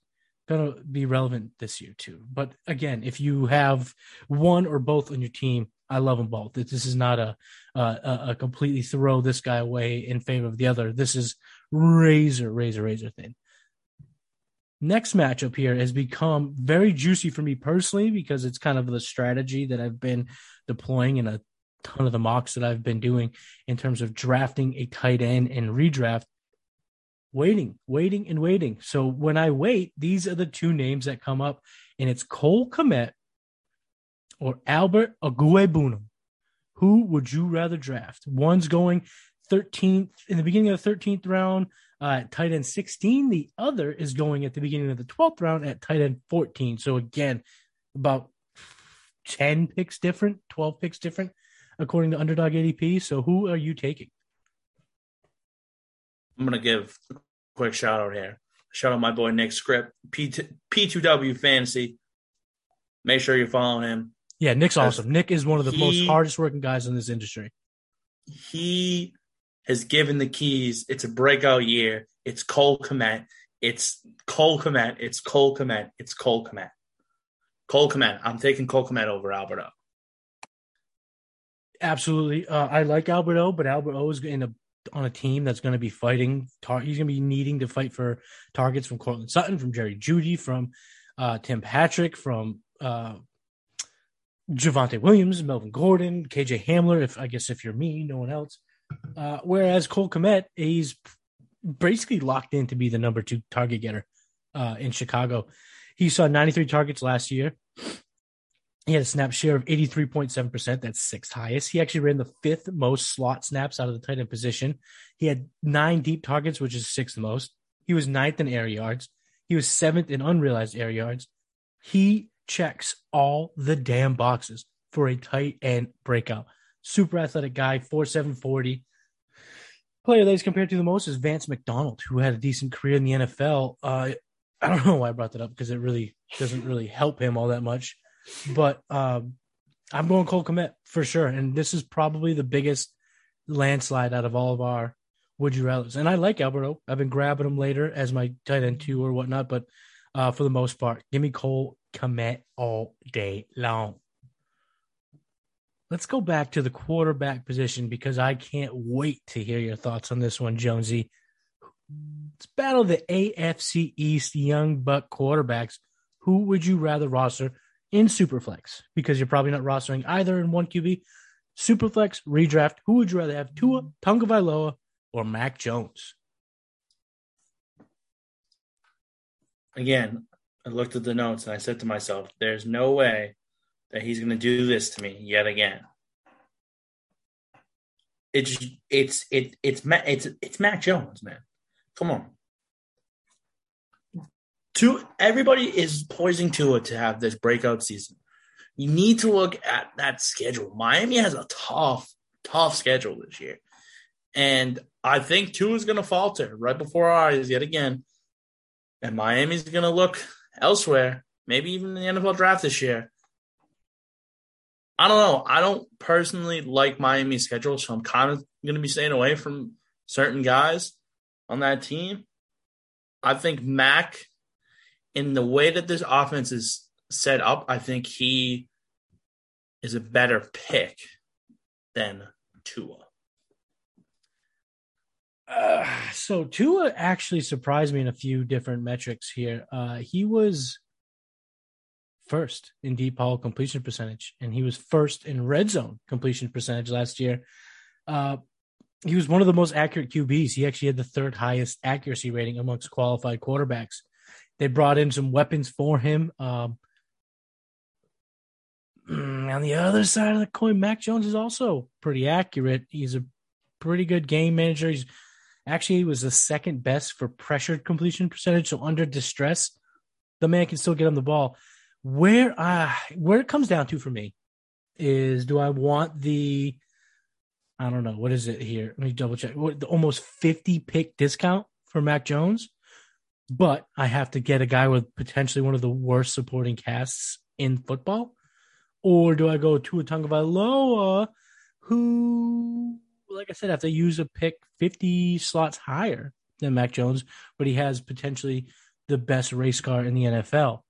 going to be relevant this year too. But again, if you have one or both on your team, I love them both. This is not a, a, a completely throw this guy away in favor of the other. This is razor, razor, razor thin. Next matchup here has become very juicy for me personally because it's kind of the strategy that I've been deploying in a ton of the mocks that I've been doing in terms of drafting a tight end and redraft. Waiting, waiting, and waiting. So when I wait, these are the two names that come up, and it's Cole Kmet or Albert Okwuegbunam. Who would you rather draft? One's going 13th in the beginning of the 13th round uh, at tight end 16. The other is going at the beginning of the 12th round at tight end 14. So again, about 10 picks different, 12 picks different, according to Underdog ADP. So who are you taking? I'm going to give a quick shout out here. Shout out my boy Nick Script, P- P2W Fantasy. Make sure you're following him. Yeah, Nick's awesome. Nick is one of the he, most hardest working guys in this industry. He has given the keys. It's a breakout year. It's Cole Kmet. It's Cole Kmet. It's Cole Kmet. It's Cole Kmet. Cole Kmet. I'm taking Cole Kmet over Alberto. Absolutely. Uh, I like Alberto, but Alberto is in a on a team that's going to be fighting. Tar- he's going to be needing to fight for targets from Courtland Sutton, from Jerry Jeudy, from uh, Tim Patrick, from uh, Javonte Williams, Melvin Gordon, KJ Hamler. If I guess if you're me, no one else. Uh, whereas Cole Kmet, he's basically locked in to be the number two target getter uh, in Chicago. He saw 93 targets last year. He had a snap share of 83.7%. That's sixth highest. He actually ran the fifth most slot snaps out of the tight end position. He had nine deep targets, which is sixth most. He was ninth in air yards. He was seventh in unrealized air yards. He checks all the damn boxes for a tight end breakout. Super athletic guy, 4'740. player that he's compared to the most is Vance McDonald, who had a decent career in the NFL. Uh, I don't (laughs) know why I brought that up because it really doesn't really help him all that much. But um, I'm going Cole Kmet for sure. And this is probably the biggest landslide out of all of our would you rather. And I like Alberto. I've been grabbing him later as my tight end two or whatnot. But uh, for the most part, give me Cole Kmet all day long. Let's go back to the quarterback position because I can't wait to hear your thoughts on this one, Jonesy. Let's battle the AFC East young buck quarterbacks. Who would you rather roster in Superflex? Because you're probably not rostering either in one QB. Superflex, redraft. Who would you rather have? Tua, Tagovailoa, or Mac Jones? Again, I looked at the notes and I said to myself, "There's no way that he's going to do this to me yet again." It's it's it, it's it's it's Mac Jones, man. Come on. To everybody is poising Tua to have this breakout season. You need to look at that schedule. Miami has a tough, tough schedule this year. And I think Tua is going to falter right before our eyes yet again. And Miami's going to look elsewhere, maybe even in the NFL draft this year. I don't know. I don't personally like Miami's schedule, so I'm kind of going to be staying away from certain guys on that team. I think Mac, in the way that this offense is set up, I think he is a better pick than Tua. Uh, so Tua actually surprised me in a few different metrics here. Uh, he was first in deep ball completion percentage, and he was first in red zone completion percentage last year. Uh, he was one of the most accurate QBs. He actually had the third highest accuracy rating amongst qualified quarterbacks. They brought in some weapons for him. Um, (clears throat) on the other side of the coin, Mac Jones is also pretty accurate. He's a pretty good game manager. He's actually he was the second best for pressured completion percentage. So under distress, the man can still get on the ball. Where I where it comes down to for me is do I want the I don't know. What is it here? Let me double check. What, the almost 50 pick discount for Mac Jones. But I have to get a guy with potentially one of the worst supporting casts in football. Or do I go to a Tagovailoa, who, like I said, have to use a pick 50 slots higher than Mac Jones, but he has potentially the best race car in the NFL.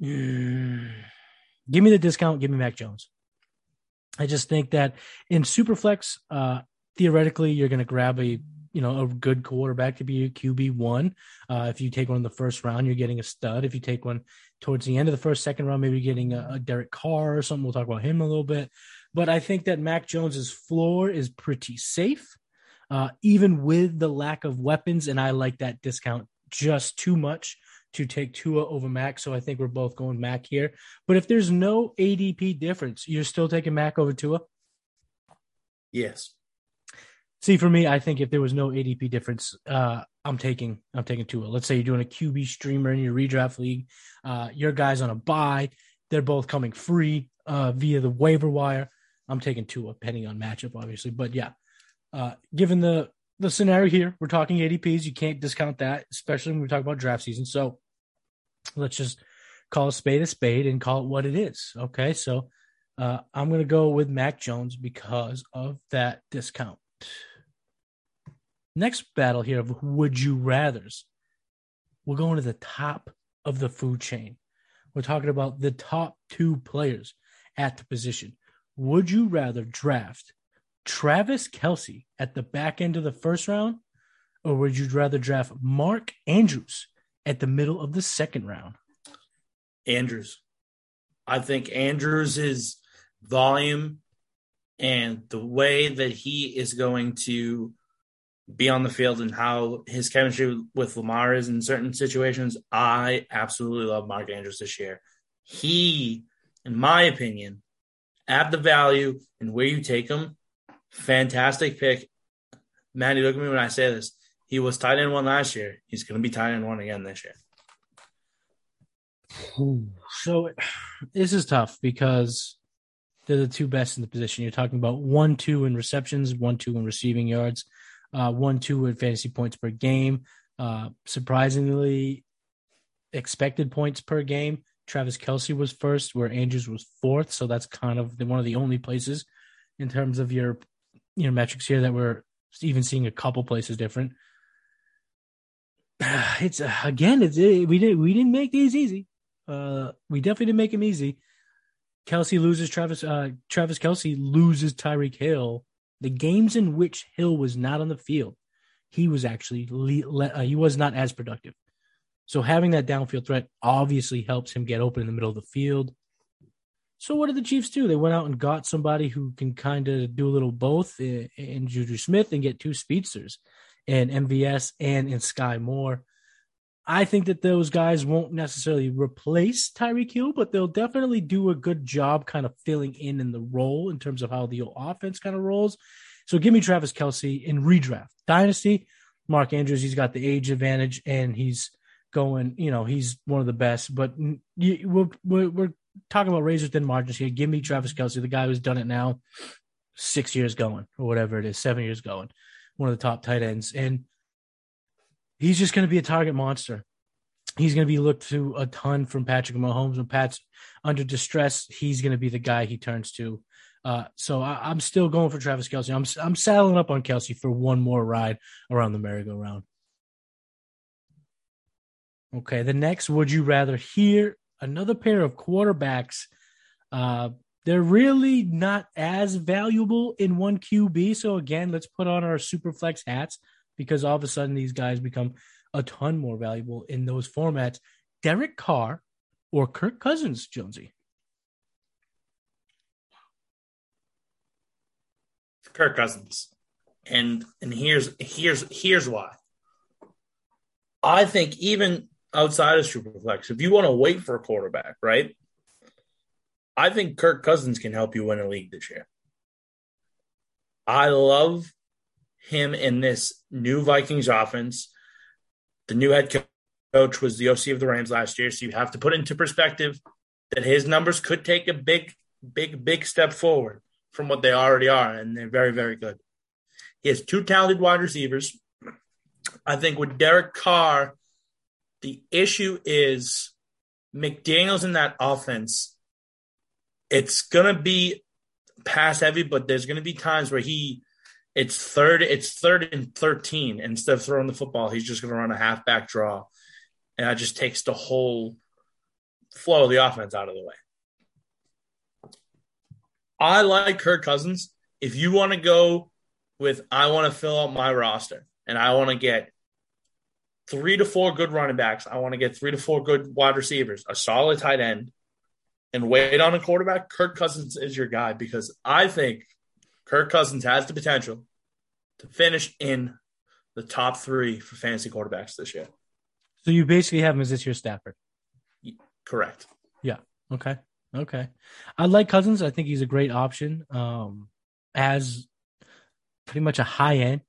Give me the discount. Give me Mac Jones. I just think that in Superflex, uh, theoretically, you're going to grab a you know a good quarterback to be a QB one. Uh, if you take one in the first round, you're getting a stud. If you take one towards the end of the first, second round, maybe you're getting a, a Derek Carr or something. We'll talk about him a little bit. But I think that Mac Jones's floor is pretty safe, uh, even with the lack of weapons, and I like that discount just too much to take Tua over Mac. So I think we're both going Mac here. But if there's no ADP difference, you're still taking Mac over Tua? Yes. See, for me, I think if there was no ADP difference, uh, I'm taking I'm taking Tua. Let's say you're doing a QB streamer in your redraft league, uh, your guy's on a buy, they're both coming free uh, via the waiver wire. I'm taking Tua, depending on matchup, obviously. But yeah, uh, given the the scenario here, we're talking ADPs. You can't discount that, especially when we talk about draft season. So let's just call a spade a spade and call it what it is. Okay. So uh, I'm going to go with Mac Jones because of that discount. Next battle here of would you rather's. We're going to the top of the food chain. We're talking about the top two players at the position. Would you rather draft Travis Kelce at the back end of the first round, or would you rather draft Mark Andrews at the middle of the second round? Andrews. I think Andrews' volume and the way that he is going to be on the field and how his chemistry with Lamar is in certain situations, I absolutely love Mark Andrews this year. He, in my opinion, at the value and where you take him, Fantastic pick. Manny, look at me when I say this. He was tight end one last year. He's going to be tight end one again this year. (sighs) So this is tough because they're the two best in the position. You're talking about one, two in receptions, one, two in receiving yards, uh, one, two in fantasy points per game. Uh, surprisingly, expected points per game. Travis Kelce was first, where Andrews was fourth. So that's kind of the, one of the only places in terms of your your metrics here that we're even seeing a couple places different. (sighs) It's again, it's it, we didn't we didn't make these easy. Uh, we definitely didn't make them easy. Kelce loses Travis. Uh, Travis Kelce loses Tyreek Hill. The games in which Hill was not on the field, he was actually le- uh, he was not as productive. So having that downfield threat obviously helps him get open in the middle of the field. So what did the Chiefs do? They went out and got somebody who can kind of do a little both in, in Juju Smith and get two speedsters, and MVS and in Sky Moore. I think that those guys won't necessarily replace Tyreek Hill, but they'll definitely do a good job kind of filling in in the role in terms of how the offense kind of rolls. So give me Travis Kelce in redraft. Dynasty, Mark Andrews, he's got the age advantage and he's going, you know, he's one of the best. But we're, we're, we're talking about razor thin margins here. Give me Travis Kelce, the guy who's done it now six years going or whatever it is, seven years going, one of the top tight ends. And he's just going to be a target monster. He's going to be looked to a ton from Patrick Mahomes. When Pat's under distress, he's going to be the guy he turns to. Uh, so I, am still going for Travis Kelce. I'm I'm saddling up on Kelce for one more ride around the merry-go-round. Okay, the next, would you rather hear another pair of quarterbacks? Uh, they're really not as valuable in one QB. So again, let's put on our super flex hats because all of a sudden these guys become a ton more valuable in those formats. Derek Carr or Kirk Cousins, Jonesy? Kirk Cousins. And and here's here's here's why. I think even outside of Superflex, if you want to wait for a quarterback, right? I think Kirk Cousins can help you win a league this year. I love him in this new Vikings offense. The new head coach was the OC of the Rams last year, so you have to put into perspective that his numbers could take a big, big, big step forward from what they already are, and they're very, very good. He has two talented wide receivers. I think with Derek Carr, the issue is McDaniels in that offense. It's gonna be pass heavy, but there's gonna be times where he it's third, it's third and thirteen. Instead of throwing the football, he's just gonna run a halfback draw. And that just takes the whole flow of the offense out of the way. I like Kirk Cousins. If you want to go with I want to fill out my roster and I want to get three to four good running backs. I want to get three to four good wide receivers, a solid tight end, and wait on a quarterback. Kirk Cousins is your guy because I think Kirk Cousins has the potential to finish in the top three for fantasy quarterbacks this year. So you basically have him as this year Stafford. Correct. Yeah. Okay. Okay. I like Cousins. I think he's a great option. Um, as pretty much a high end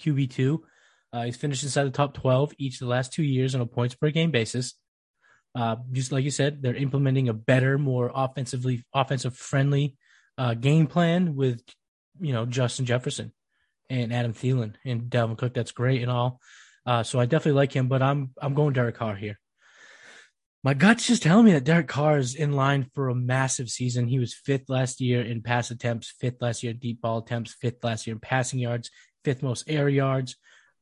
QB two. Uh, he's finished inside the top 12 each of the last two years on a points per game basis. Uh, just like you said, they're implementing a better, more offensively offensive friendly uh, game plan with you know Justin Jefferson and Adam Thielen and Dalvin Cook. That's great and all. Uh, so I definitely like him, but I'm I'm going Derek Carr here. My gut's just telling me that Derek Carr is in line for a massive season. He was fifth last year in pass attempts, fifth last year deep ball attempts, fifth last year in passing yards, fifth most air yards.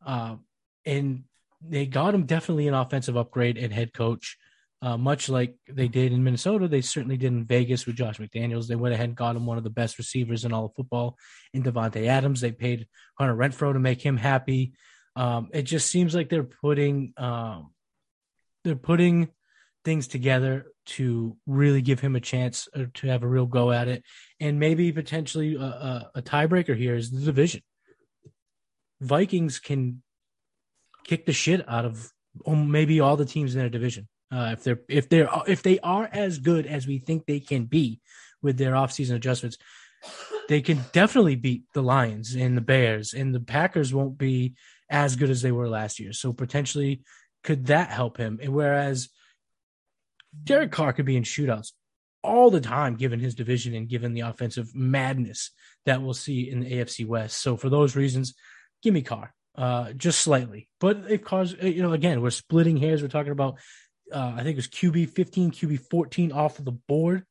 Uh, and they got him definitely an offensive upgrade and head coach. Uh, much like they did in Minnesota, they certainly did in Vegas with Josh McDaniels. They went ahead and got him one of the best receivers in all of football in Davante Adams. They paid Hunter Renfrow to make him happy. Um, it just seems like they're putting um, they're putting things together to really give him a chance uh, to have a real go at it, and maybe potentially a, a, a tiebreaker here is the division. Vikings can kick the shit out of maybe all the teams in their division. Uh, if they're if they're if they are as good as we think they can be with their offseason adjustments, they can definitely beat the Lions and the Bears, and the Packers won't be as good as they were last year. So potentially, could that help him? Whereas Derek Carr could be in shootouts all the time, given his division and given the offensive madness that we'll see in the AFC West. So for those reasons, give me Carr, uh, just slightly. But if Carr's, uh, you know, again, we're splitting hairs. We're talking about, uh, I think it was QB 15, QB 14 off of the board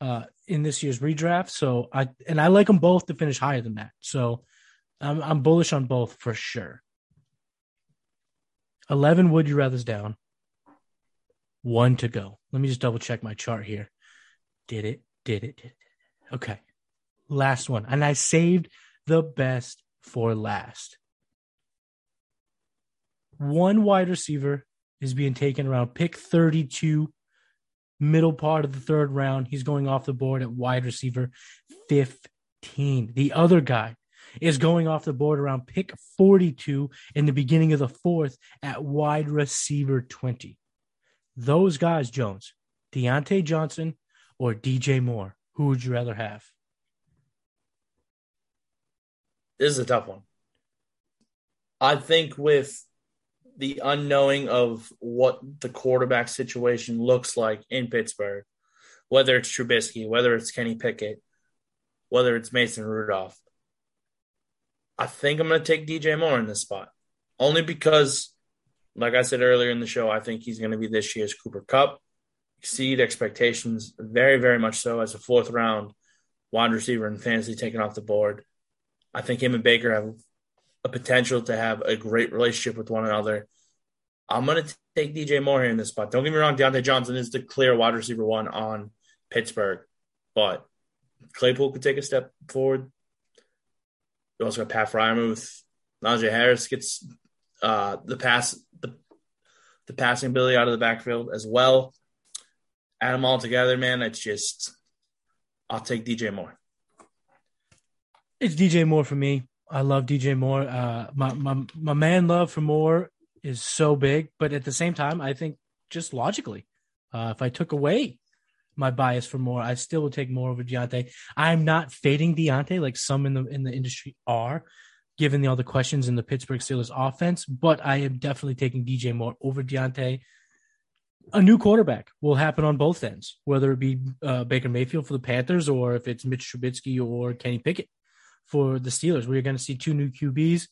uh, in this year's redraft. So I and I like them both to finish higher than that. So I'm I'm bullish on both for sure. Eleven would you rather's down. One to go. Let me just double check my chart here. Did it? Did it? Did it? Okay. Last one. And I saved the best for last. One wide receiver is being taken around pick 32, middle part of the third round. He's going off the board at wide receiver 15. The other guy is going off the board around pick 42 in the beginning of the fourth at wide receiver 20. Those guys, Jones, Diontae Johnson or DJ Moore? Who would you rather have? This is a tough one. I think with the unknowing of what the quarterback situation looks like in Pittsburgh, whether it's Trubisky, whether it's Kenny Pickett, whether it's Mason Rudolph, I think I'm going to take DJ Moore in this spot. Only because, like I said earlier in the show, I think he's going to be this year's Cooper Kupp, exceed expectations very, very much so as a fourth round wide receiver in fantasy taken off the board. I think him and Baker have a potential to have a great relationship with one another. I'm going to take DJ Moore here in this spot. Don't get me wrong, Diontae Johnson is the clear wide receiver one on Pittsburgh, but Claypool could take a step forward. You also got Pat Freiermuth. Najee Harris gets uh, the pass the, the passing ability out of the backfield as well add them all together, man, it's just I'll take DJ Moore. It's DJ Moore for me. I love DJ Moore. Uh, my my my man love for Moore is so big, but at the same time, I think just logically, uh, if I took away my bias for Moore, I still would take Moore over Diontae. I'm not fading Diontae like some in the in the industry are, given the, all the questions in the Pittsburgh Steelers offense. But I am definitely taking DJ Moore over Diontae a new quarterback will happen on both ends, whether it be uh, Baker Mayfield for the Panthers or if it's Mitch Trubisky or Kenny Pickett for the Steelers. We're going to see two new QBs.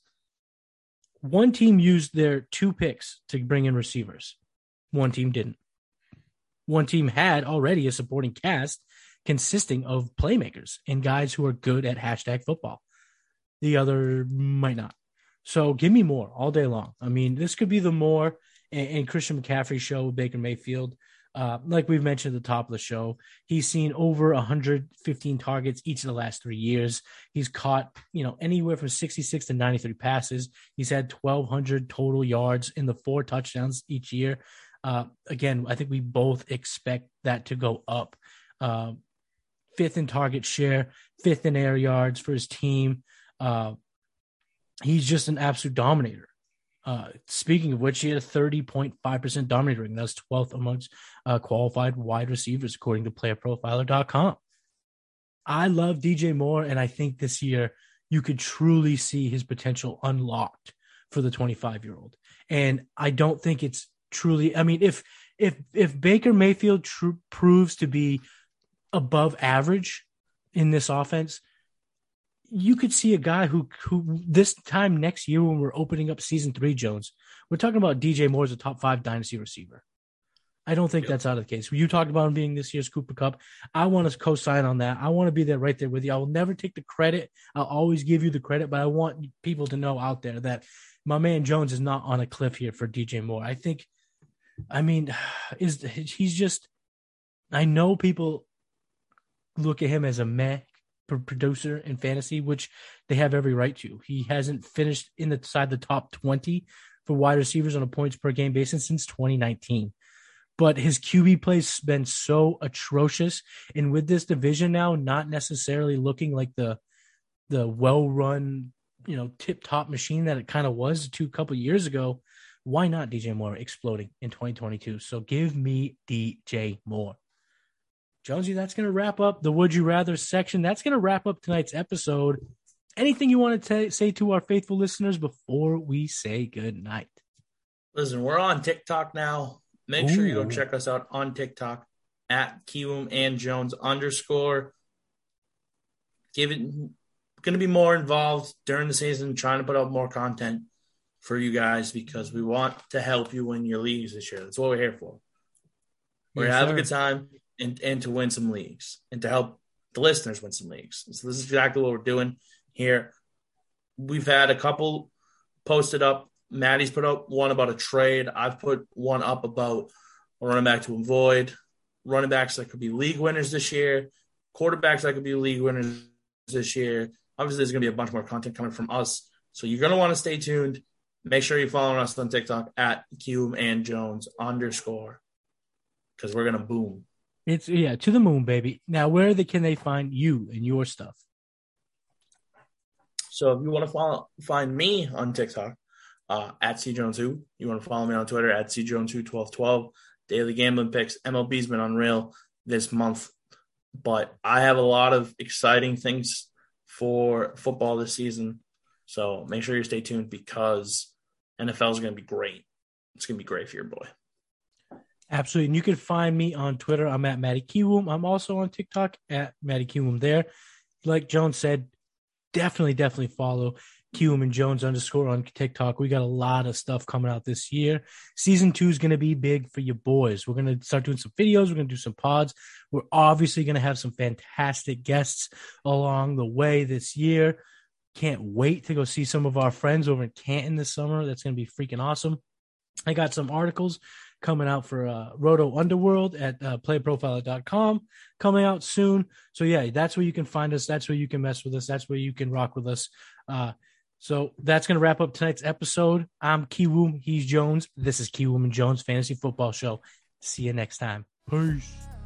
One team used their two picks to bring in receivers. One team didn't. One team had already a supporting cast consisting of playmakers and guys who are good at hashtag football. The other might not. So give me more all day long. I mean, this could be the more and, and Christian McCaffrey show with Baker Mayfield. Uh, like we've mentioned at the top of the show, he's seen over 115 targets each of the last three years. He's caught, you know, anywhere from 66 to 93 passes. He's had 1,200 total yards in the four touchdowns each year. Uh, again, I think we both expect that to go up. Uh, fifth in target share, fifth in air yards for his team. Uh, he's just an absolute dominator. Uh, speaking of which, he had a 30.5% dominator rating. That's 12th amongst uh, qualified wide receivers, according to playerprofiler.com. I love DJ Moore, and I think this year you could truly see his potential unlocked for the 25 year old. And I don't think it's truly, I mean, if, if, if Baker Mayfield tr- proves to be above average in this offense, you could see a guy who who this time next year when we're opening up season three, Jones, we're talking about DJ Moore as a top five dynasty receiver. I don't think yep. that's out of the case. You talked about him being this year's Cooper Kupp. I want to co-sign on that. I want to be there right there with you. I will never take the credit. I'll always give you the credit, but I want people to know out there that my man Jones is not on a cliff here for DJ Moore. I think, I mean, (sighs) is he's just. I know people look at him as a meh producer in fantasy, which they have every right to. He hasn't finished in the side the top 20 for wide receivers on a points per game basis since 2019. But his QB play's been so atrocious. And with this division now not necessarily looking like the the well run, you know, tip top machine that it kind of was two couple years ago, why not DJ Moore exploding in 2022? So give me DJ Moore. Jonesy, that's going to wrap up the Would You Rather section. That's going to wrap up tonight's episode. Anything you want to t- say to our faithful listeners before we say good night? Listen, we're on TikTok now. Make Ooh. sure you go check us out on TikTok at Kiwoom and Jones underscore. Give it going to be more involved during the season, trying to put out more content for you guys because we want to help you win your leagues this year. That's what we're here for. We're yes, to have sir. a good time and, and to win some leagues and to help the listeners win some leagues. So this is exactly what we're doing here. We've had a couple posted up. Maddie's put up one about a trade. I've put one up about a running back to avoid, running backs that could be league winners this year, quarterbacks that could be league winners this year. Obviously, there's going to be a bunch more content coming from us. So you're going to want to stay tuned. Make sure you're following us on TikTok at Cube and Jones underscore because we're going to boom. It's yeah, to the moon, baby. Now, where can they find you and your stuff? So if you want to follow, find me on TikTok uh, at cjones2, you want to follow me on Twitter at cjones21212. Daily gambling picks. MLB's been unreal this month, but I have a lot of exciting things for football this season. So make sure you stay tuned because NFL is going to be great. It's going to be great for your boy. Absolutely. And you can find me on Twitter. I'm at Matty Kiwoom. I'm also on TikTok at Matty Kiwoom there. Like Jones said, definitely, definitely follow Kiwoom and Jones underscore on TikTok. We got a lot of stuff coming out this year. Season two is going to be big for your boys. We're going to start doing some videos. We're going to do some pods. We're obviously going to have some fantastic guests along the way this year. Can't wait to go see some of our friends over in Canton this summer. That's going to be freaking awesome. I got some articles coming out for uh, Roto Underworld at uh, playprofiler.com coming out soon. So, yeah, that's where you can find us. That's where you can mess with us. That's where you can rock with us. Uh, so that's going to wrap up tonight's episode. I'm Kiwoom. He's Jones. This is Kiwoom and Jones Fantasy Football Show. See you next time. Peace.